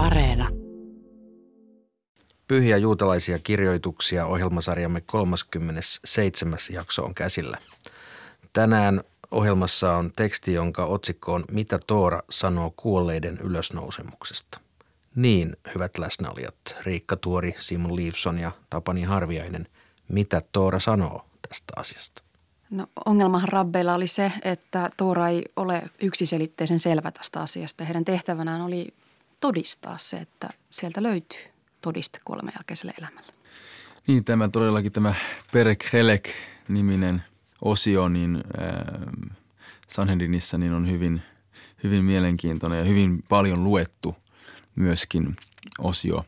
Areena. Pyhiä juutalaisia kirjoituksia ohjelmasarjamme 37. jakso on käsillä. Tänään ohjelmassa on teksti, jonka otsikko on Mitä Toora sanoo kuolleiden ylösnousemuksesta. Niin, hyvät läsnäolijat, Riikka Tuori, Simon Liivson ja Tapani Harviainen, mitä Toora sanoo tästä asiasta? No ongelmahan rabbeilla oli se, että Toora ei ole yksiselitteisen selvä tästä asiasta. Heidän tehtävänään oli todistaa se, että sieltä löytyy todiste kuoleman jälkeiselle elämälle. Niin, tämä todellakin tämä Perek Helek-niminen osio niin äh, Sanhedrinissa niin on hyvin, hyvin mielenkiintoinen ja hyvin paljon luettu myöskin osio,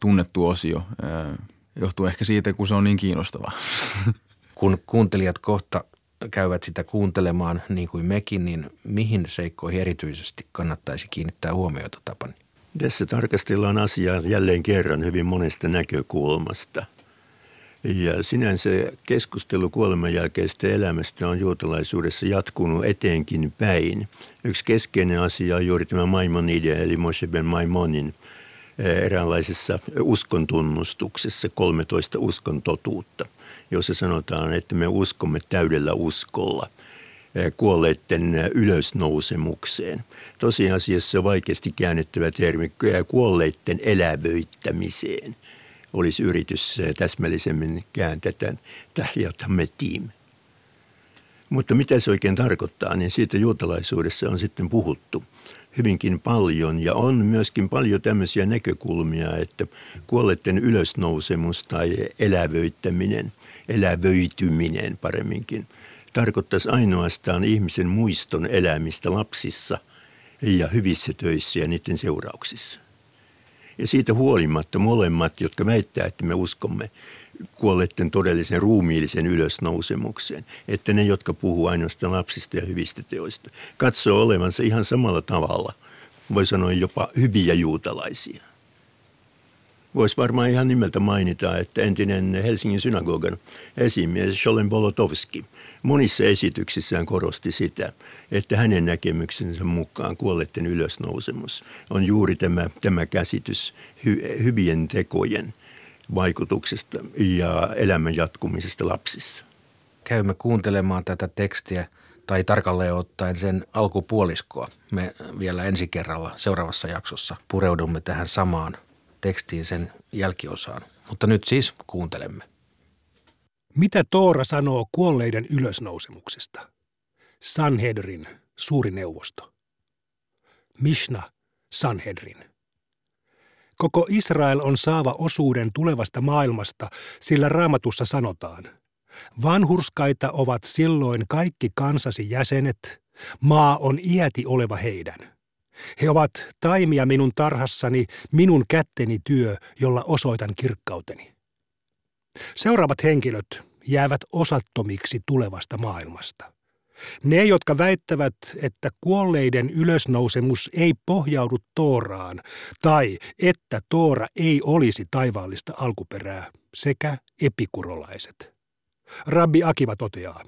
tunnettu osio. Äh, johtuu ehkä siitä, kun se on niin kiinnostava. Kun kuuntelijat kohta käyvät sitä kuuntelemaan niin kuin mekin, niin mihin seikkoihin erityisesti kannattaisi kiinnittää huomiota Tapani? Tässä tarkastellaan asiaa jälleen kerran hyvin monesta näkökulmasta. Ja sinänsä keskustelu kuoleman jälkeistä elämästä on juutalaisuudessa jatkunut eteenkin päin. Yksi keskeinen asia on juuri tämä Maimonide eli Moshe ben Maimonin eräänlaisessa uskontunnustuksessa 13 uskon totuutta, jossa sanotaan, että me uskomme täydellä uskolla – Eh, kuolleiden eh, ylösnousemukseen. Tosiasiassa vaikeasti käännettävä termi eh, kuolleiden elävöittämiseen olisi yritys täsmällisemmin kääntää tähjat metim. Mutta mitä se oikein tarkoittaa, niin siitä juutalaisuudessa on sitten puhuttu hyvinkin paljon ja on myöskin paljon tämmöisiä näkökulmia, että kuolleiden ylösnousemus tai elävöittäminen, elävöityminen paremminkin – tarkoittaisi ainoastaan ihmisen muiston elämistä lapsissa ja hyvissä töissä ja niiden seurauksissa. Ja siitä huolimatta molemmat, jotka väittää, että me uskomme kuolleiden todellisen ruumiillisen ylösnousemukseen, että ne, jotka puhuu ainoastaan lapsista ja hyvistä teoista, katsoo olevansa ihan samalla tavalla, voi sanoa jopa hyviä juutalaisia. Voisi varmaan ihan nimeltä mainita, että entinen Helsingin synagogan esimies Sholem Bolotovski monissa esityksissään korosti sitä, että hänen näkemyksensä mukaan kuolleiden ylösnousemus on juuri tämä, tämä käsitys hy, hyvien tekojen vaikutuksesta ja elämän jatkumisesta lapsissa. Käymme kuuntelemaan tätä tekstiä tai tarkalleen ottaen sen alkupuoliskoa. Me vielä ensi kerralla seuraavassa jaksossa pureudumme tähän samaan tekstiin sen jälkiosaan. Mutta nyt siis kuuntelemme. Mitä Toora sanoo kuolleiden ylösnousemuksesta? Sanhedrin, suuri neuvosto. Mishna, Sanhedrin. Koko Israel on saava osuuden tulevasta maailmasta, sillä raamatussa sanotaan, vanhurskaita ovat silloin kaikki kansasi jäsenet, maa on iäti oleva heidän. He ovat taimia minun tarhassani, minun kätteni työ, jolla osoitan kirkkauteni. Seuraavat henkilöt jäävät osattomiksi tulevasta maailmasta. Ne, jotka väittävät, että kuolleiden ylösnousemus ei pohjaudu Tooraan tai että Toora ei olisi taivaallista alkuperää, sekä epikurolaiset. Rabbi Akiva toteaa,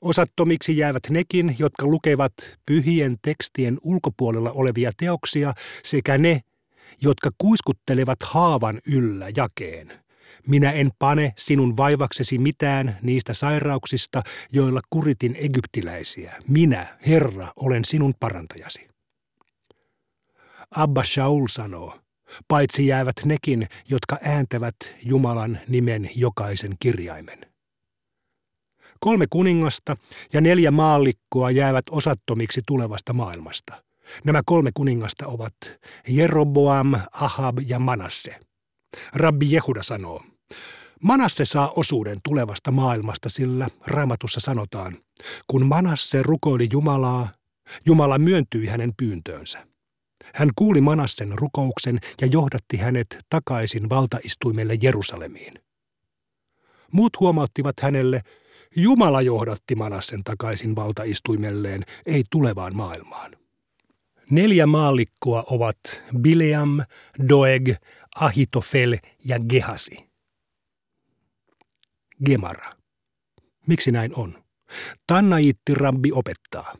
Osattomiksi jäävät nekin, jotka lukevat pyhien tekstien ulkopuolella olevia teoksia, sekä ne, jotka kuiskuttelevat haavan yllä jakeen. Minä en pane sinun vaivaksesi mitään niistä sairauksista, joilla kuritin egyptiläisiä. Minä, Herra, olen sinun parantajasi. Abba Shaul sanoo, paitsi jäävät nekin, jotka ääntävät Jumalan nimen jokaisen kirjaimen. Kolme kuningasta ja neljä maallikkoa jäävät osattomiksi tulevasta maailmasta. Nämä kolme kuningasta ovat Jeroboam, Ahab ja Manasse. Rabbi Jehuda sanoo, Manasse saa osuuden tulevasta maailmasta, sillä raamatussa sanotaan, kun Manasse rukoili Jumalaa, Jumala myöntyi hänen pyyntöönsä. Hän kuuli Manassen rukouksen ja johdatti hänet takaisin valtaistuimelle Jerusalemiin. Muut huomauttivat hänelle, Jumala johdatti Manassen takaisin valtaistuimelleen, ei tulevaan maailmaan. Neljä maallikkoa ovat Bileam, Doeg, Ahitofel ja Gehasi. Gemara. Miksi näin on? Tannaitti rabbi opettaa.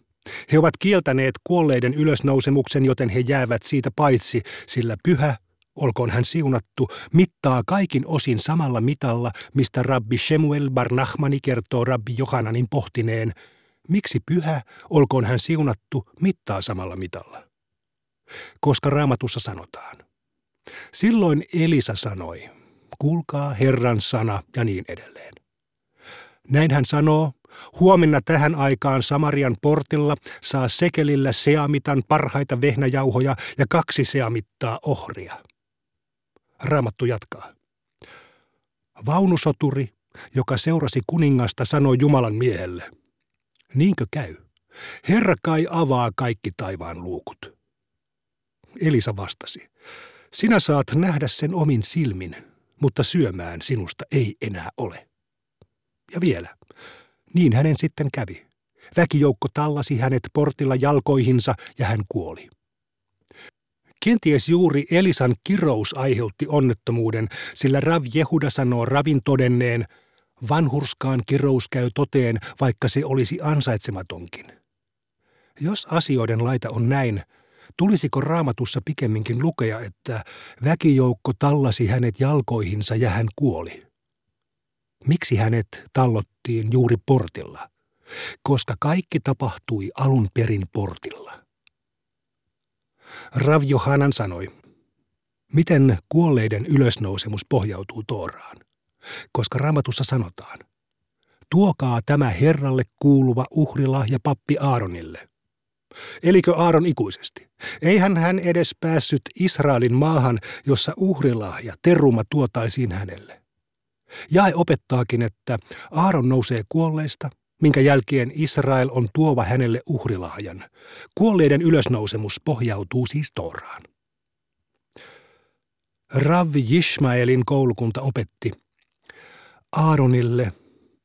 He ovat kieltäneet kuolleiden ylösnousemuksen, joten he jäävät siitä paitsi, sillä pyhä, olkoon hän siunattu, mittaa kaikin osin samalla mitalla, mistä rabbi Shemuel Barnahmani kertoo rabbi Johananin pohtineen, miksi pyhä, olkoon hän siunattu, mittaa samalla mitalla. Koska raamatussa sanotaan. Silloin Elisa sanoi, kuulkaa Herran sana ja niin edelleen. Näin hän sanoo, Huomenna tähän aikaan Samarian portilla saa sekelillä seamitan parhaita vehnäjauhoja ja kaksi seamittaa ohria. Raamattu jatkaa. Vaunusoturi, joka seurasi kuningasta, sanoi Jumalan miehelle. Niinkö käy? Herra kai avaa kaikki taivaan luukut. Elisa vastasi. Sinä saat nähdä sen omin silmin, mutta syömään sinusta ei enää ole. Ja vielä. Niin hänen sitten kävi. Väkijoukko tallasi hänet portilla jalkoihinsa ja hän kuoli. Kenties juuri Elisan kirous aiheutti onnettomuuden, sillä Rav Jehuda sanoo Ravin todenneen, vanhurskaan kirous käy toteen, vaikka se olisi ansaitsematonkin. Jos asioiden laita on näin, tulisiko raamatussa pikemminkin lukea, että väkijoukko tallasi hänet jalkoihinsa ja hän kuoli? Miksi hänet tallottiin juuri portilla? Koska kaikki tapahtui alun perin portilla. Rav Johanan sanoi, miten kuolleiden ylösnousemus pohjautuu Tooraan? Koska raamatussa sanotaan, tuokaa tämä Herralle kuuluva uhrilahja pappi Aaronille. Elikö Aaron ikuisesti? Eihän hän edes päässyt Israelin maahan, jossa uhrilahja, teruma tuotaisiin hänelle. Jae opettaakin, että Aaron nousee kuolleista, minkä jälkeen Israel on tuova hänelle uhrilahjan. Kuolleiden ylösnousemus pohjautuu siis Tooraan. Ravi Jishmaelin koulukunta opetti, Aaronille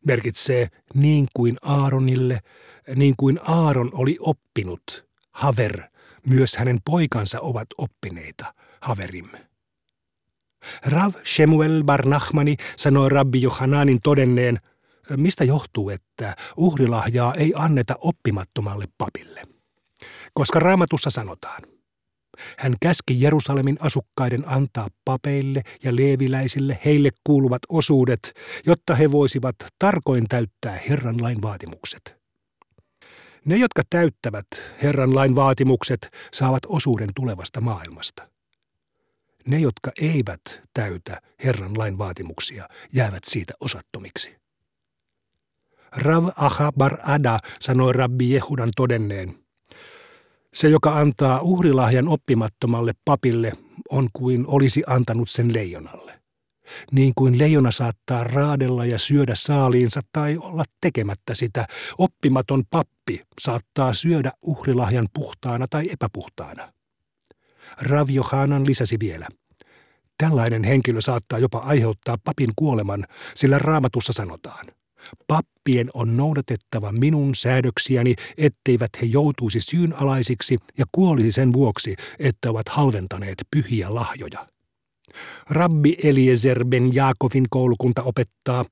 merkitsee niin kuin Aaronille, niin kuin Aaron oli oppinut, haver, myös hänen poikansa ovat oppineita, haverimme. Rav Shemuel Barnahmani sanoi rabbi Johananin todenneen, mistä johtuu, että uhrilahjaa ei anneta oppimattomalle papille. Koska raamatussa sanotaan, hän käski Jerusalemin asukkaiden antaa papeille ja leeviläisille heille kuuluvat osuudet, jotta he voisivat tarkoin täyttää Herran lain vaatimukset. Ne, jotka täyttävät Herran lain vaatimukset, saavat osuuden tulevasta maailmasta. Ne, jotka eivät täytä Herran lain vaatimuksia, jäävät siitä osattomiksi. Rav Aha Bar Ada sanoi rabbi Jehudan todenneen, se, joka antaa uhrilahjan oppimattomalle papille, on kuin olisi antanut sen leijonalle. Niin kuin leijona saattaa raadella ja syödä saaliinsa tai olla tekemättä sitä, oppimaton pappi saattaa syödä uhrilahjan puhtaana tai epäpuhtaana. Rav Johanan lisäsi vielä. Tällainen henkilö saattaa jopa aiheuttaa papin kuoleman, sillä raamatussa sanotaan. Pappien on noudatettava minun säädöksiäni, etteivät he joutuisi syynalaisiksi ja kuolisi sen vuoksi, että ovat halventaneet pyhiä lahjoja. Rabbi Eliezer ben Jaakovin koulukunta opettaa,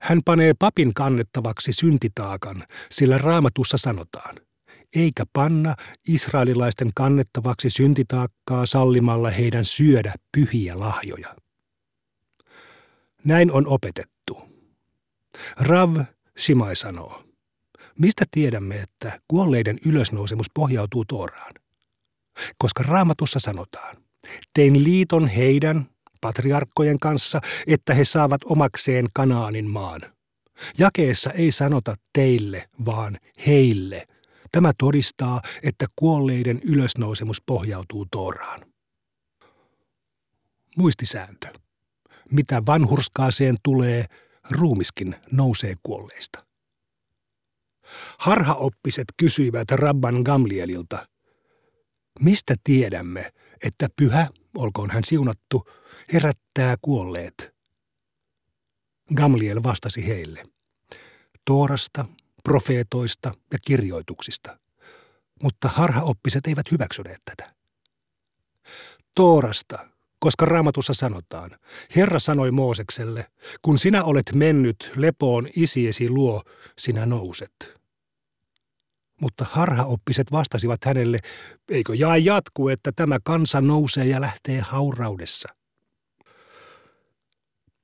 hän panee papin kannettavaksi syntitaakan, sillä raamatussa sanotaan eikä panna israelilaisten kannettavaksi syntitaakkaa sallimalla heidän syödä pyhiä lahjoja. Näin on opetettu. Rav Simai sanoo, mistä tiedämme, että kuolleiden ylösnousemus pohjautuu Tooraan? Koska raamatussa sanotaan, tein liiton heidän, patriarkkojen kanssa, että he saavat omakseen Kanaanin maan. Jakeessa ei sanota teille, vaan heille – Tämä todistaa, että kuolleiden ylösnousemus pohjautuu Tooraan. Muistisääntö. Mitä vanhurskaaseen tulee, ruumiskin nousee kuolleista. Harhaoppiset kysyivät Rabban Gamlielilta, mistä tiedämme, että pyhä, olkoon hän siunattu, herättää kuolleet? Gamliel vastasi heille, Toorasta, profeetoista ja kirjoituksista, mutta harhaoppiset eivät hyväksyneet tätä. Toorasta, koska raamatussa sanotaan, Herra sanoi Moosekselle, kun sinä olet mennyt lepoon isiesi luo, sinä nouset. Mutta harhaoppiset vastasivat hänelle, eikö jae jatku, että tämä kansa nousee ja lähtee hauraudessa.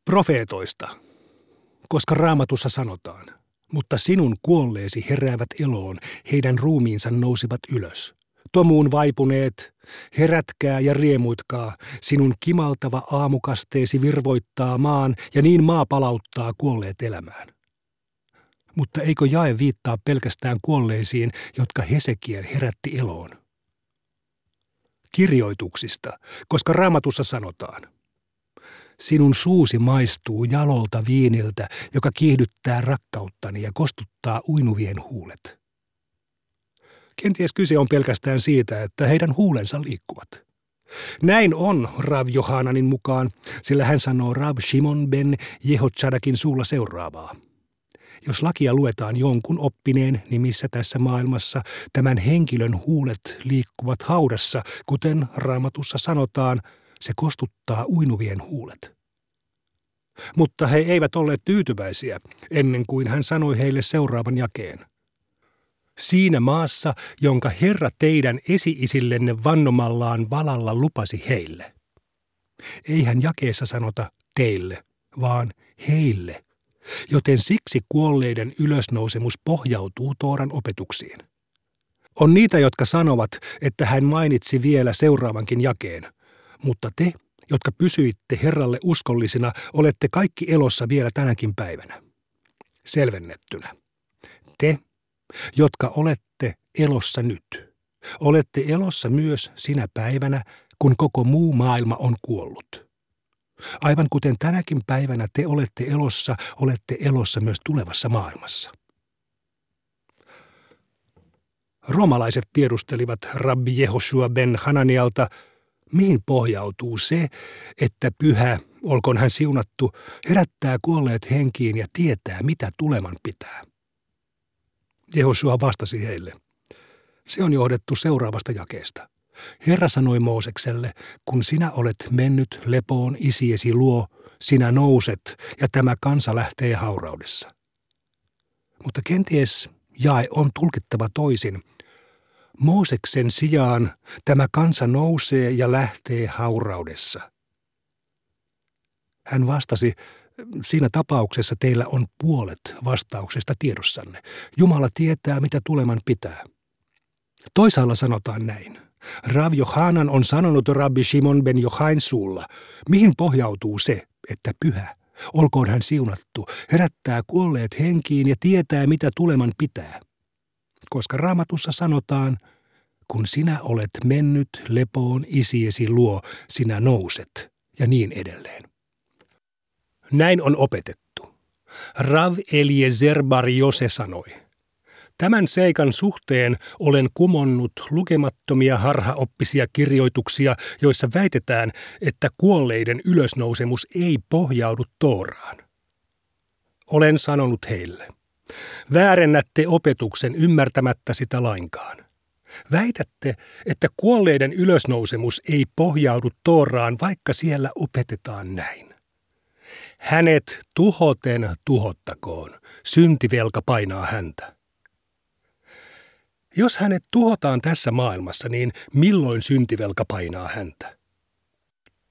Profeetoista, koska raamatussa sanotaan, mutta sinun kuolleesi heräävät eloon, heidän ruumiinsa nousivat ylös. Tomuun vaipuneet, herätkää ja riemuitkaa, sinun kimaltava aamukasteesi virvoittaa maan ja niin maa palauttaa kuolleet elämään. Mutta eikö jae viittaa pelkästään kuolleisiin, jotka Hesekiel herätti eloon? Kirjoituksista, koska raamatussa sanotaan. Sinun suusi maistuu jalolta viiniltä, joka kiihdyttää rakkauttani ja kostuttaa uinuvien huulet. Kenties kyse on pelkästään siitä, että heidän huulensa liikkuvat. Näin on Rav Johananin mukaan, sillä hän sanoo Rav Shimon ben Jehotsadakin suulla seuraavaa. Jos lakia luetaan jonkun oppineen nimissä tässä maailmassa, tämän henkilön huulet liikkuvat haudassa, kuten raamatussa sanotaan, se kostuttaa uinuvien huulet. Mutta he eivät olleet tyytyväisiä ennen kuin hän sanoi heille seuraavan jakeen. Siinä maassa, jonka Herra teidän esi-isillenne vannomallaan valalla lupasi heille. Ei hän jakeessa sanota teille, vaan heille – joten siksi kuolleiden ylösnousemus pohjautuu Tooran opetuksiin. On niitä, jotka sanovat, että hän mainitsi vielä seuraavankin jakeen, mutta te, jotka pysyitte Herralle uskollisina, olette kaikki elossa vielä tänäkin päivänä. Selvennettynä. Te, jotka olette elossa nyt, olette elossa myös sinä päivänä, kun koko muu maailma on kuollut. Aivan kuten tänäkin päivänä te olette elossa, olette elossa myös tulevassa maailmassa. Romalaiset tiedustelivat rabbi Jehoshua ben Hananialta, mihin pohjautuu se, että pyhä, olkoon hän siunattu, herättää kuolleet henkiin ja tietää, mitä tuleman pitää. Jehoshua vastasi heille. Se on johdettu seuraavasta jakeesta. Herra sanoi Moosekselle, kun sinä olet mennyt lepoon isiesi luo, sinä nouset ja tämä kansa lähtee hauraudessa. Mutta kenties jae on tulkittava toisin. Mooseksen sijaan tämä kansa nousee ja lähtee hauraudessa. Hän vastasi, siinä tapauksessa teillä on puolet vastauksesta tiedossanne. Jumala tietää, mitä tuleman pitää. Toisaalla sanotaan näin. Rav Johanan on sanonut rabbi Shimon ben Johain suulla, mihin pohjautuu se, että pyhä, olkoon hän siunattu, herättää kuolleet henkiin ja tietää, mitä tuleman pitää. Koska raamatussa sanotaan, kun sinä olet mennyt lepoon isiesi luo, sinä nouset, ja niin edelleen. Näin on opetettu. Rav Eliezer Bar Jose sanoi, Tämän seikan suhteen olen kumonnut lukemattomia harhaoppisia kirjoituksia, joissa väitetään, että kuolleiden ylösnousemus ei pohjaudu Tooraan. Olen sanonut heille, väärennätte opetuksen ymmärtämättä sitä lainkaan. Väitätte, että kuolleiden ylösnousemus ei pohjaudu Tooraan, vaikka siellä opetetaan näin. Hänet tuhoten tuhottakoon, syntivelka painaa häntä. Jos hänet tuhotaan tässä maailmassa, niin milloin syntivelka painaa häntä?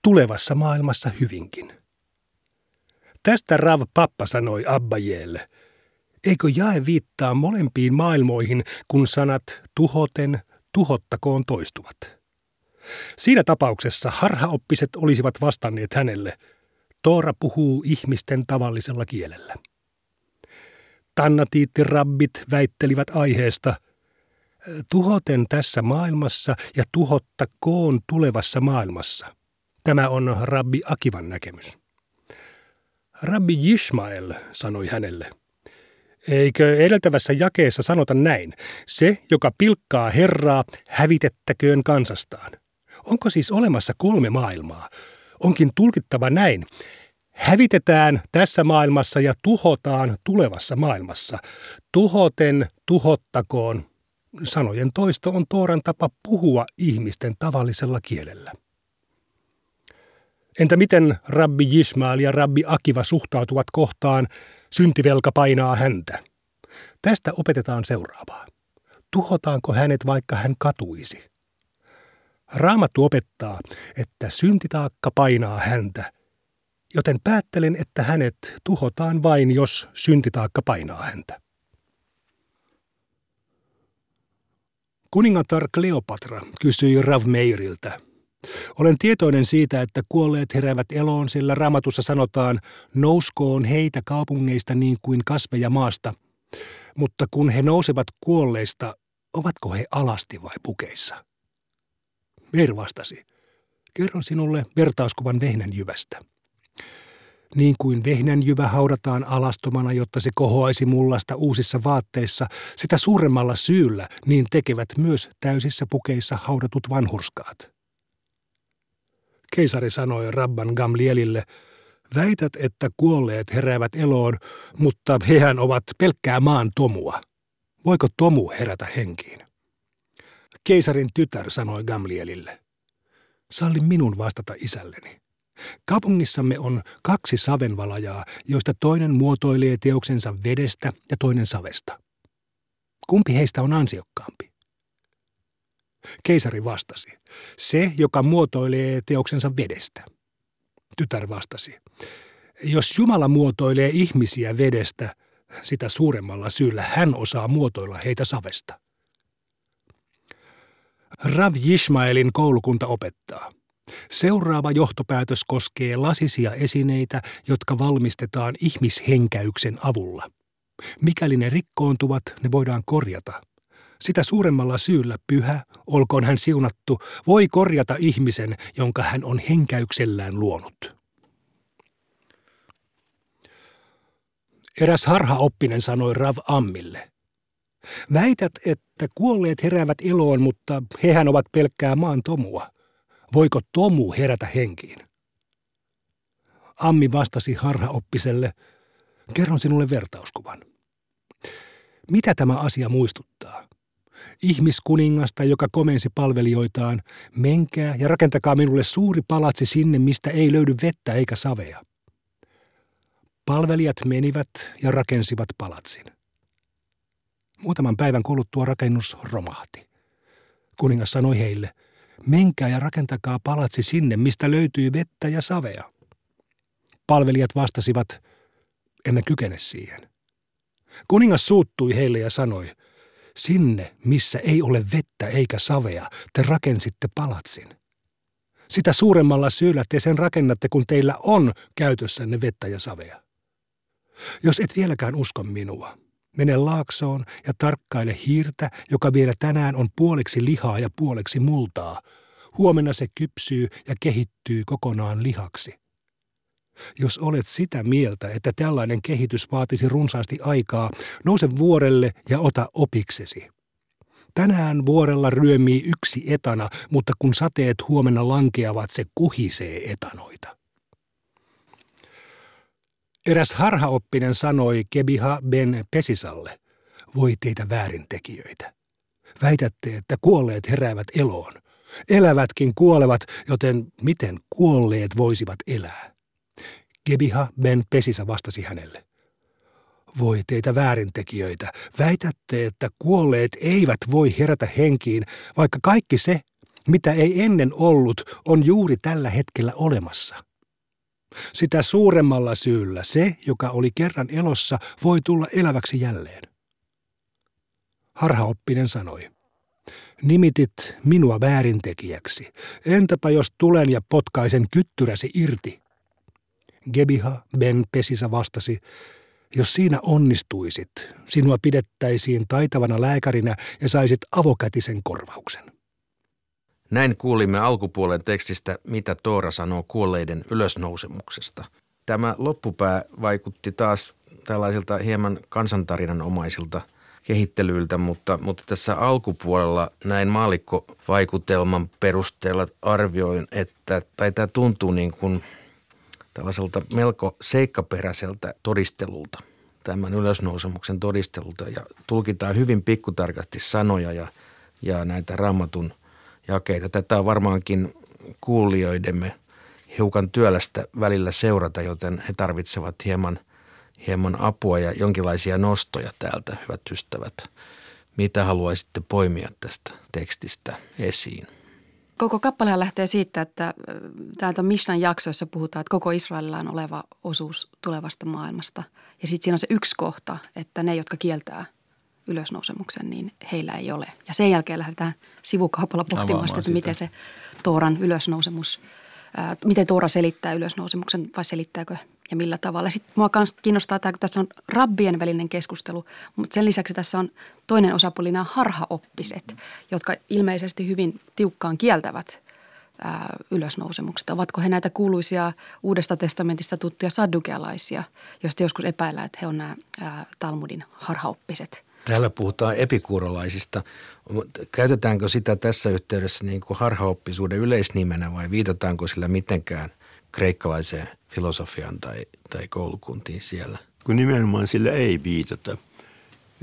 Tulevassa maailmassa hyvinkin. Tästä Rav Pappa sanoi Abbajeelle, eikö jae viittaa molempiin maailmoihin, kun sanat tuhoten, tuhottakoon toistuvat. Siinä tapauksessa harhaoppiset olisivat vastanneet hänelle, Toora puhuu ihmisten tavallisella kielellä. Tannatiitti-rabbit väittelivät aiheesta – tuhoten tässä maailmassa ja tuhottakoon tulevassa maailmassa. Tämä on rabbi Akivan näkemys. Rabbi Jishmael sanoi hänelle, eikö edeltävässä jakeessa sanota näin, se, joka pilkkaa Herraa, hävitettäköön kansastaan. Onko siis olemassa kolme maailmaa? Onkin tulkittava näin, hävitetään tässä maailmassa ja tuhotaan tulevassa maailmassa. Tuhoten tuhottakoon Sanojen toisto on Tooran tapa puhua ihmisten tavallisella kielellä. Entä miten rabbi Jismael ja rabbi Akiva suhtautuvat kohtaan, syntivelka painaa häntä? Tästä opetetaan seuraavaa. tuhotaanko hänet vaikka hän katuisi. Raamattu opettaa, että syntitaakka painaa häntä, joten päättelen, että hänet tuhotaan vain, jos syntitaakka painaa häntä. Kuningatar Kleopatra kysyi Rav Meiriltä. Olen tietoinen siitä, että kuolleet heräävät eloon, sillä raamatussa sanotaan, nouskoon heitä kaupungeista niin kuin kasveja maasta. Mutta kun he nousevat kuolleista, ovatko he alasti vai pukeissa? Meir vastasi, kerron sinulle vertauskuvan vehnänjyvästä. Niin kuin vehnänjyvä haudataan alastomana, jotta se kohoaisi mullasta uusissa vaatteissa, sitä suuremmalla syyllä niin tekevät myös täysissä pukeissa haudatut vanhurskaat. Keisari sanoi Rabban Gamlielille, väität, että kuolleet heräävät eloon, mutta hehän ovat pelkkää maan tomua. Voiko tomu herätä henkiin? Keisarin tytär sanoi Gamlielille, salli minun vastata isälleni. Kaupungissamme on kaksi savenvalajaa, joista toinen muotoilee teoksensa vedestä ja toinen savesta. Kumpi heistä on ansiokkaampi? Keisari vastasi, se, joka muotoilee teoksensa vedestä. Tytär vastasi, jos Jumala muotoilee ihmisiä vedestä, sitä suuremmalla syyllä hän osaa muotoilla heitä savesta. Rav Jishmaelin koulukunta opettaa – Seuraava johtopäätös koskee lasisia esineitä, jotka valmistetaan ihmishenkäyksen avulla. Mikäli ne rikkoontuvat, ne voidaan korjata. Sitä suuremmalla syyllä pyhä, olkoon hän siunattu, voi korjata ihmisen, jonka hän on henkäyksellään luonut. Eräs harhaoppinen sanoi Rav Ammille. Väität, että kuolleet heräävät eloon, mutta hehän ovat pelkkää maan tomua. Voiko Tomu herätä henkiin? Ammi vastasi harhaoppiselle, kerron sinulle vertauskuvan. Mitä tämä asia muistuttaa? Ihmiskuningasta, joka komensi palvelijoitaan, menkää ja rakentakaa minulle suuri palatsi sinne, mistä ei löydy vettä eikä savea. Palvelijat menivät ja rakensivat palatsin. Muutaman päivän kuluttua rakennus romahti. Kuningas sanoi heille – menkää ja rakentakaa palatsi sinne, mistä löytyy vettä ja savea. Palvelijat vastasivat, emme kykene siihen. Kuningas suuttui heille ja sanoi, sinne, missä ei ole vettä eikä savea, te rakensitte palatsin. Sitä suuremmalla syyllä te sen rakennatte, kun teillä on käytössänne vettä ja savea. Jos et vieläkään usko minua, mene laaksoon ja tarkkaile hiirtä, joka vielä tänään on puoleksi lihaa ja puoleksi multaa. Huomenna se kypsyy ja kehittyy kokonaan lihaksi. Jos olet sitä mieltä, että tällainen kehitys vaatisi runsaasti aikaa, nouse vuorelle ja ota opiksesi. Tänään vuorella ryömii yksi etana, mutta kun sateet huomenna lankeavat, se kuhisee etanoita. Eräs harhaoppinen sanoi Kebiha ben Pesisalle, voi teitä väärintekijöitä. Väitätte, että kuolleet heräävät eloon. Elävätkin kuolevat, joten miten kuolleet voisivat elää? Kebiha ben Pesisa vastasi hänelle. Voi teitä väärintekijöitä, väitätte, että kuolleet eivät voi herätä henkiin, vaikka kaikki se, mitä ei ennen ollut, on juuri tällä hetkellä olemassa. Sitä suuremmalla syyllä se, joka oli kerran elossa, voi tulla eläväksi jälleen. Harhaoppinen sanoi, nimitit minua väärintekijäksi. Entäpä jos tulen ja potkaisen kyttyräsi irti? Gebiha Ben Pesisa vastasi, jos siinä onnistuisit, sinua pidettäisiin taitavana lääkärinä ja saisit avokätisen korvauksen. Näin kuulimme alkupuolen tekstistä, mitä Toora sanoo kuolleiden ylösnousemuksesta. Tämä loppupää vaikutti taas tällaisilta hieman kansantarinanoomaisilta kehittelyiltä, mutta, mutta tässä alkupuolella näin maalikkovaikutelman perusteella arvioin, että tai tämä tuntuu niin kuin tällaiselta melko seikkaperäiseltä todistelulta, tämän ylösnousemuksen todistelulta ja tulkitaan hyvin pikkutarkasti sanoja ja, ja näitä raamatun – jakeita. Tätä on varmaankin kuulijoidemme hiukan työlästä välillä seurata, joten he tarvitsevat hieman, hieman apua ja jonkinlaisia nostoja täältä, hyvät ystävät. Mitä haluaisitte poimia tästä tekstistä esiin? Koko kappalehan lähtee siitä, että täältä Mishnan jaksoissa puhutaan, että koko Israelilla on oleva osuus tulevasta maailmasta. Ja sitten siinä on se yksi kohta, että ne, jotka kieltää ylösnousemuksen, niin heillä ei ole. Ja sen jälkeen lähdetään sivukaupalla pohtimaan sitä, että miten se Tooran ylösnousemus, ää, miten Toora selittää ylösnousemuksen vai selittääkö ja millä tavalla. Sitten mua myös kiinnostaa tämä, kun tässä on rabbien välinen keskustelu, mutta sen lisäksi tässä on toinen osapuoli nämä harhaoppiset, jotka ilmeisesti hyvin tiukkaan kieltävät ää, ylösnousemukset. Ovatko he näitä kuuluisia Uudesta testamentista tuttuja saddukealaisia, joista joskus epäillään, että he on nämä ää, Talmudin harhaoppiset – Täällä puhutaan epikuurolaisista. Käytetäänkö sitä tässä yhteydessä niin kuin harhaoppisuuden yleisnimenä vai viitataanko sillä mitenkään kreikkalaiseen filosofiaan tai, tai koulukuntiin siellä? Kun nimenomaan sillä ei viitata.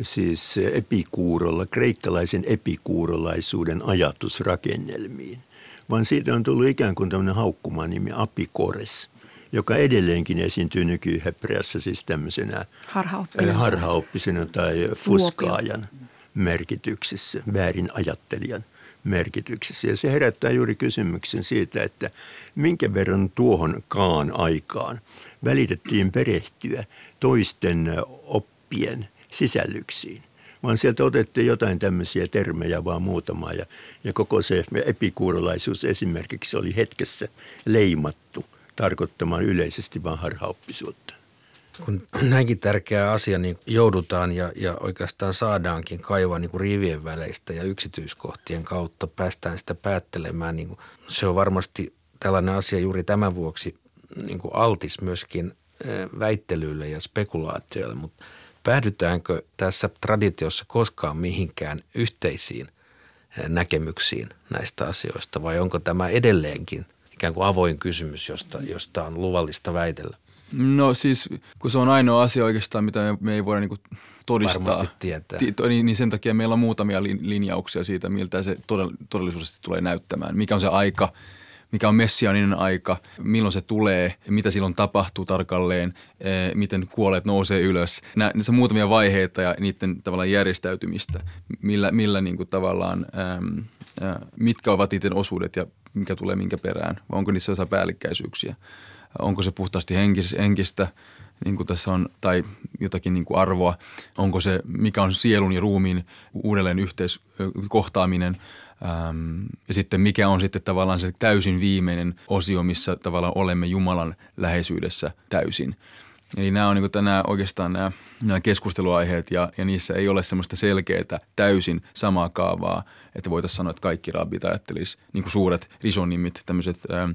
Siis epikuurolla, kreikkalaisen epikuurolaisuuden ajatusrakennelmiin, vaan siitä on tullut ikään kuin tämmöinen haukkumanimi apikores – joka edelleenkin esiintyy nykyhebreassa siis tämmöisenä harhaoppisena, harhaoppisena tai fuskaajan merkityksessä, väärin ajattelijan merkityksessä. Ja se herättää juuri kysymyksen siitä, että minkä verran tuohon kaan aikaan välitettiin perehtyä toisten oppien sisällyksiin. Vaan sieltä otettiin jotain tämmöisiä termejä vaan muutama ja, ja koko se epikuurolaisuus esimerkiksi oli hetkessä leimattu – tarkoittamaan yleisesti vain harhaoppisuutta. Kun näinkin tärkeä asia niin joudutaan ja, ja oikeastaan saadaankin kaivaa niin kuin rivien väleistä ja yksityiskohtien kautta päästään sitä päättelemään, niin kuin se on varmasti tällainen asia juuri tämän vuoksi niin kuin altis myöskin väittelyille ja spekulaatioille, mutta päädytäänkö tässä traditiossa koskaan mihinkään yhteisiin näkemyksiin näistä asioista vai onko tämä edelleenkin – ikään kuin avoin kysymys, josta, josta on luvallista väitellä? No siis, kun se on ainoa asia oikeastaan, mitä me, me ei voida niin todistaa. Varmasti tietää. Ti, niin, niin sen takia meillä on muutamia linjauksia siitä, miltä se todellisuudessa tulee näyttämään. Mikä on se aika, mikä on messianinen aika, milloin se tulee, mitä silloin tapahtuu tarkalleen, eh, miten kuolleet nousee ylös. Nämä, on muutamia vaiheita ja niiden tavallaan järjestäytymistä, millä, millä niin kuin tavallaan, mitkä ovat niiden osuudet ja mikä tulee minkä perään, vai onko niissä jotain päällekkäisyyksiä. Onko se puhtaasti henkis, henkistä, niin kuin tässä on, tai jotakin niin kuin arvoa. Onko se, mikä on sielun ja ruumiin uudelleen yhteiskohtaaminen. Ähm, ja sitten mikä on sitten tavallaan se täysin viimeinen osio, missä tavallaan olemme Jumalan läheisyydessä täysin. Eli nämä on niin tänään oikeastaan nämä, nämä keskusteluaiheet ja, ja niissä ei ole semmoista selkeää täysin samaa kaavaa, että voitaisiin sanoa, että kaikki rabbit ajattelisi niin kuin suuret risonimit, tämmöiset ähm,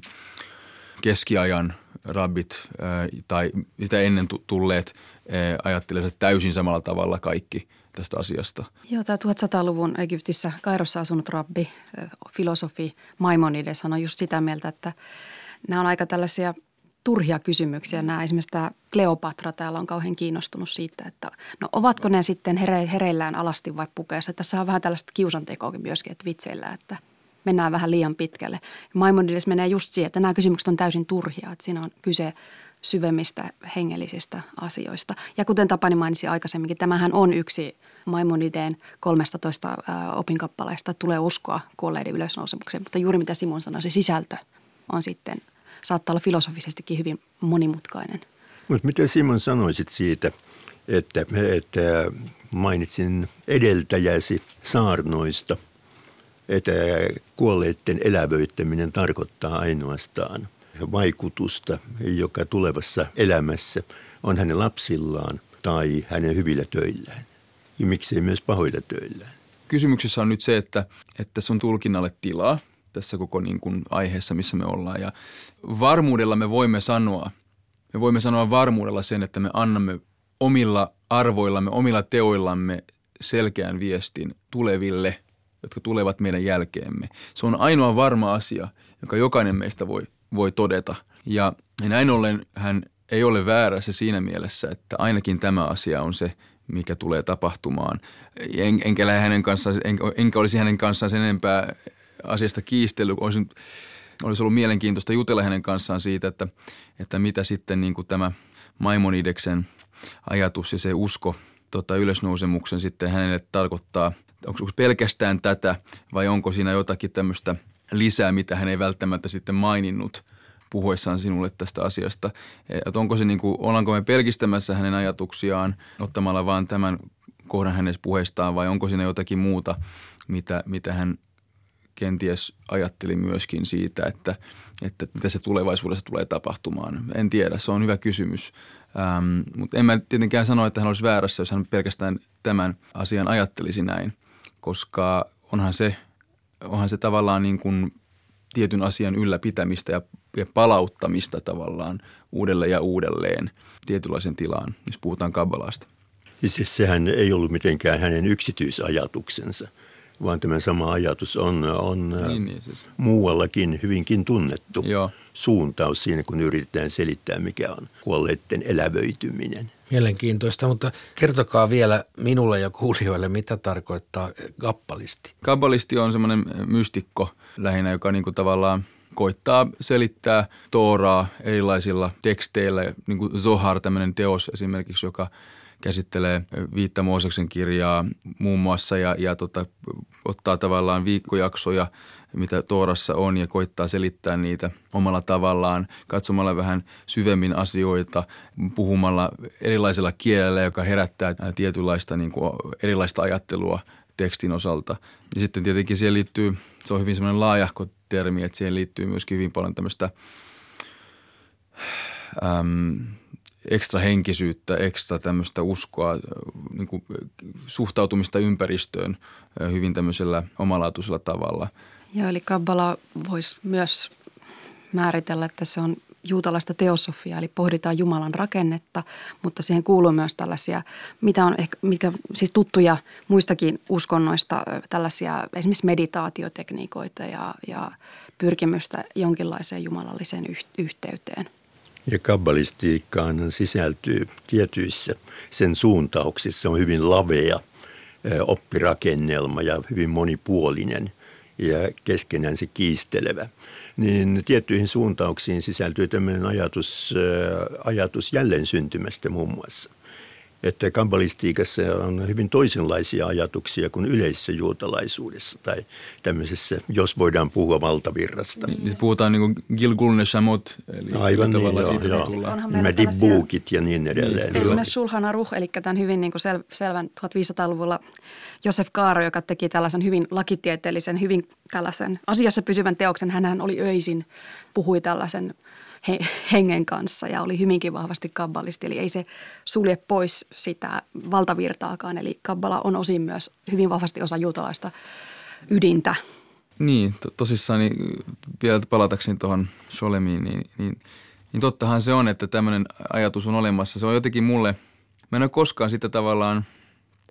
keskiajan rabbit äh, tai sitä ennen tulleet äh, ajattelisivat täysin samalla tavalla kaikki tästä asiasta. Joo, tämä 1100-luvun Egyptissä Kairossa asunut rabbi, äh, filosofi Maimonides on just sitä mieltä, että nämä on aika tällaisia – turhia kysymyksiä. Nämä esimerkiksi tämä Kleopatra täällä on kauhean kiinnostunut siitä, että no ovatko ne sitten here, hereillään alasti vai pukeessa. Tässä on vähän tällaista kiusantekoakin myöskin, että vitseillä, että mennään vähän liian pitkälle. Maimonides menee just siihen, että nämä kysymykset on täysin turhia, että siinä on kyse syvemmistä hengellisistä asioista. Ja kuten Tapani mainitsi aikaisemminkin, tämähän on yksi Maimonideen 13 opinkappaleesta tulee uskoa kuolleiden ylösnousemukseen, mutta juuri mitä Simon sanoi, se sisältö on sitten – saattaa olla filosofisestikin hyvin monimutkainen. Mutta mitä Simon sanoisit siitä, että, että mainitsin edeltäjäsi saarnoista, että kuolleiden elävöittäminen tarkoittaa ainoastaan vaikutusta, joka tulevassa elämässä on hänen lapsillaan tai hänen hyvillä töillään. Ja miksei myös pahoilla töillään. Kysymyksessä on nyt se, että, että se on tulkinnalle tilaa – tässä koko niin kuin aiheessa, missä me ollaan. Ja varmuudella me voimme sanoa, me voimme sanoa varmuudella sen, että me annamme omilla arvoillamme, omilla teoillamme selkeän viestin tuleville, jotka tulevat meidän jälkeemme. Se on ainoa varma asia, jonka jokainen meistä voi, voi todeta. Ja näin ollen hän ei ole väärässä siinä mielessä, että ainakin tämä asia on se, mikä tulee tapahtumaan. En, enkä, hänen kanssaan, en, enkä olisi hänen kanssaan sen enempää asiasta kiistely. Olisi, olisi ollut mielenkiintoista jutella hänen kanssaan siitä, että, että mitä sitten niin kuin tämä Maimonideksen ajatus ja se usko tota, ylösnousemuksen sitten hänelle tarkoittaa, onko pelkästään tätä vai onko siinä jotakin tämmöistä lisää, mitä hän ei välttämättä sitten maininnut puhuessaan sinulle tästä asiasta. Että onko se niin kuin, ollaanko me pelkistämässä hänen ajatuksiaan ottamalla vaan tämän kohdan hänestä puheestaan vai onko siinä jotakin muuta, mitä, mitä hän kenties ajatteli myöskin siitä, että, että mitä se tulevaisuudessa tulee tapahtumaan. En tiedä, se on hyvä kysymys. Ähm, mutta en mä tietenkään sano, että hän olisi väärässä, jos hän pelkästään tämän asian ajattelisi näin, koska onhan se, onhan se tavallaan niin kuin tietyn asian ylläpitämistä ja, ja palauttamista tavallaan uudelleen ja uudelleen tietynlaisen tilaan, jos puhutaan kabbalasta. Siis sehän ei ollut mitenkään hänen yksityisajatuksensa, vaan tämä sama ajatus on, on niin, niin, siis. muuallakin hyvinkin tunnettu Joo. suuntaus siinä, kun yritetään selittää, mikä on kuolleiden elävöityminen. Mielenkiintoista, mutta kertokaa vielä minulle ja kuulijoille, mitä tarkoittaa kappalisti. Kabbalisti on semmoinen mystikko lähinnä, joka niin kuin tavallaan koittaa selittää Tooraa erilaisilla teksteillä, niin kuin Zohar, tämmöinen teos esimerkiksi, joka käsittelee viittä Mooseksen kirjaa muun muassa ja, ja tota, ottaa tavallaan viikkojaksoja, mitä Toorassa on ja koittaa selittää niitä omalla tavallaan, katsomalla vähän syvemmin asioita, puhumalla erilaisella kielellä, joka herättää tietynlaista niin kuin erilaista ajattelua tekstin osalta. Ja sitten tietenkin siihen liittyy, se on hyvin semmoinen laajahko termi, että siihen liittyy myöskin hyvin paljon tämmöistä äm, ekstra henkisyyttä, ekstra tämmöistä uskoa, niin kuin suhtautumista ympäristöön hyvin tämmöisellä omalaatuisella tavalla. Joo, eli Kabbala voisi myös määritellä, että se on juutalaista teosofiaa, eli pohditaan Jumalan rakennetta, mutta siihen kuuluu myös tällaisia, mitä on ehkä, mitkä siis tuttuja muistakin uskonnoista, tällaisia esimerkiksi meditaatiotekniikoita ja, ja pyrkimystä jonkinlaiseen jumalalliseen yhteyteen. Ja kabbalistiikkaan sisältyy tietyissä sen suuntauksissa on hyvin lavea oppirakennelma ja hyvin monipuolinen ja keskenään se kiistelevä. Niin tiettyihin suuntauksiin sisältyy tämmöinen ajatus, ajatus jälleen syntymästä muun muassa – että kabbalistiikassa on hyvin toisenlaisia ajatuksia kuin yleisessä juutalaisuudessa tai tämmöisessä, jos voidaan puhua valtavirrasta. Niin, niin puhutaan niin kuin Gilgul Neshamot, eli Aivan niin, joo, siitä joo. Nämä dibbuukit ja niin edelleen. Esimerkiksi Sulhan Aruh, eli tämän hyvin niin kuin sel, selvän 1500-luvulla Josef Kaaro, joka teki tällaisen hyvin lakitieteellisen, hyvin tällaisen asiassa pysyvän teoksen. Hänhän oli öisin, puhui tällaisen he, hengen kanssa ja oli hyvinkin vahvasti kabbalisti. Eli ei se sulje pois sitä valtavirtaakaan. Eli kabbala on osin myös hyvin vahvasti osa juutalaista ydintä. Niin, to, tosissaan niin vielä palatakseni tuohon Sholemiin, niin, niin, niin tottahan se on, että tämmöinen ajatus on olemassa. Se on jotenkin mulle, mä en ole koskaan sitä tavallaan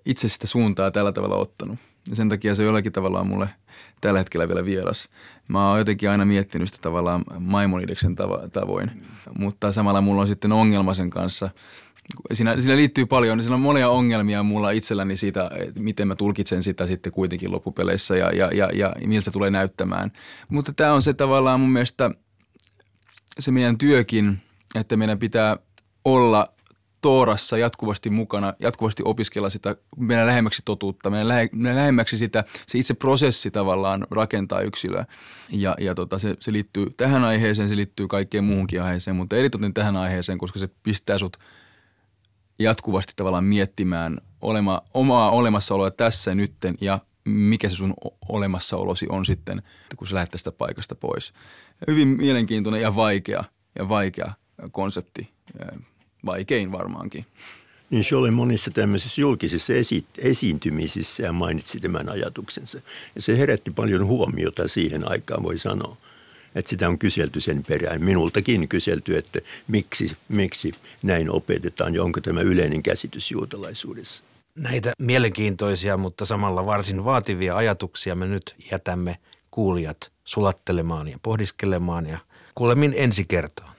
itse sitä suuntaa tällä tavalla ottanut – ja sen takia se jollakin tavalla on mulle tällä hetkellä vielä vieras. Mä oon jotenkin aina miettinyt sitä tavallaan Maimonideksen tavo- tavoin, mutta samalla mulla on sitten ongelma sen kanssa. Siinä, siinä liittyy paljon, siinä on monia ongelmia mulla itselläni siitä, että miten mä tulkitsen sitä sitten kuitenkin loppupeleissä ja, ja, ja, ja miltä se tulee näyttämään. Mutta tämä on se tavallaan mun mielestä se meidän työkin, että meidän pitää olla Toorassa jatkuvasti mukana, jatkuvasti opiskella sitä, mennä lähemmäksi totuutta, mennä, lähe, mennä lähemmäksi sitä, se itse prosessi tavallaan rakentaa yksilöä. Ja, ja tota, se, se liittyy tähän aiheeseen, se liittyy kaikkeen muuhunkin aiheeseen, mutta eritoten tähän aiheeseen, koska se pistää sut jatkuvasti tavallaan miettimään olema, omaa olemassaoloa tässä nytten ja mikä se sun olemassaolosi on sitten, kun sä lähdet tästä paikasta pois. Hyvin mielenkiintoinen ja vaikea ja vaikea konsepti vaikein varmaankin. Niin se oli monissa tämmöisissä julkisissa esi- esiintymisissä ja mainitsi tämän ajatuksensa. Ja se herätti paljon huomiota siihen aikaan, voi sanoa. Että sitä on kyselty sen perään. Minultakin kyselty, että miksi, miksi näin opetetaan ja onko tämä yleinen käsitys juutalaisuudessa. Näitä mielenkiintoisia, mutta samalla varsin vaativia ajatuksia me nyt jätämme kuulijat sulattelemaan ja pohdiskelemaan ja kuulemin ensi kertaa.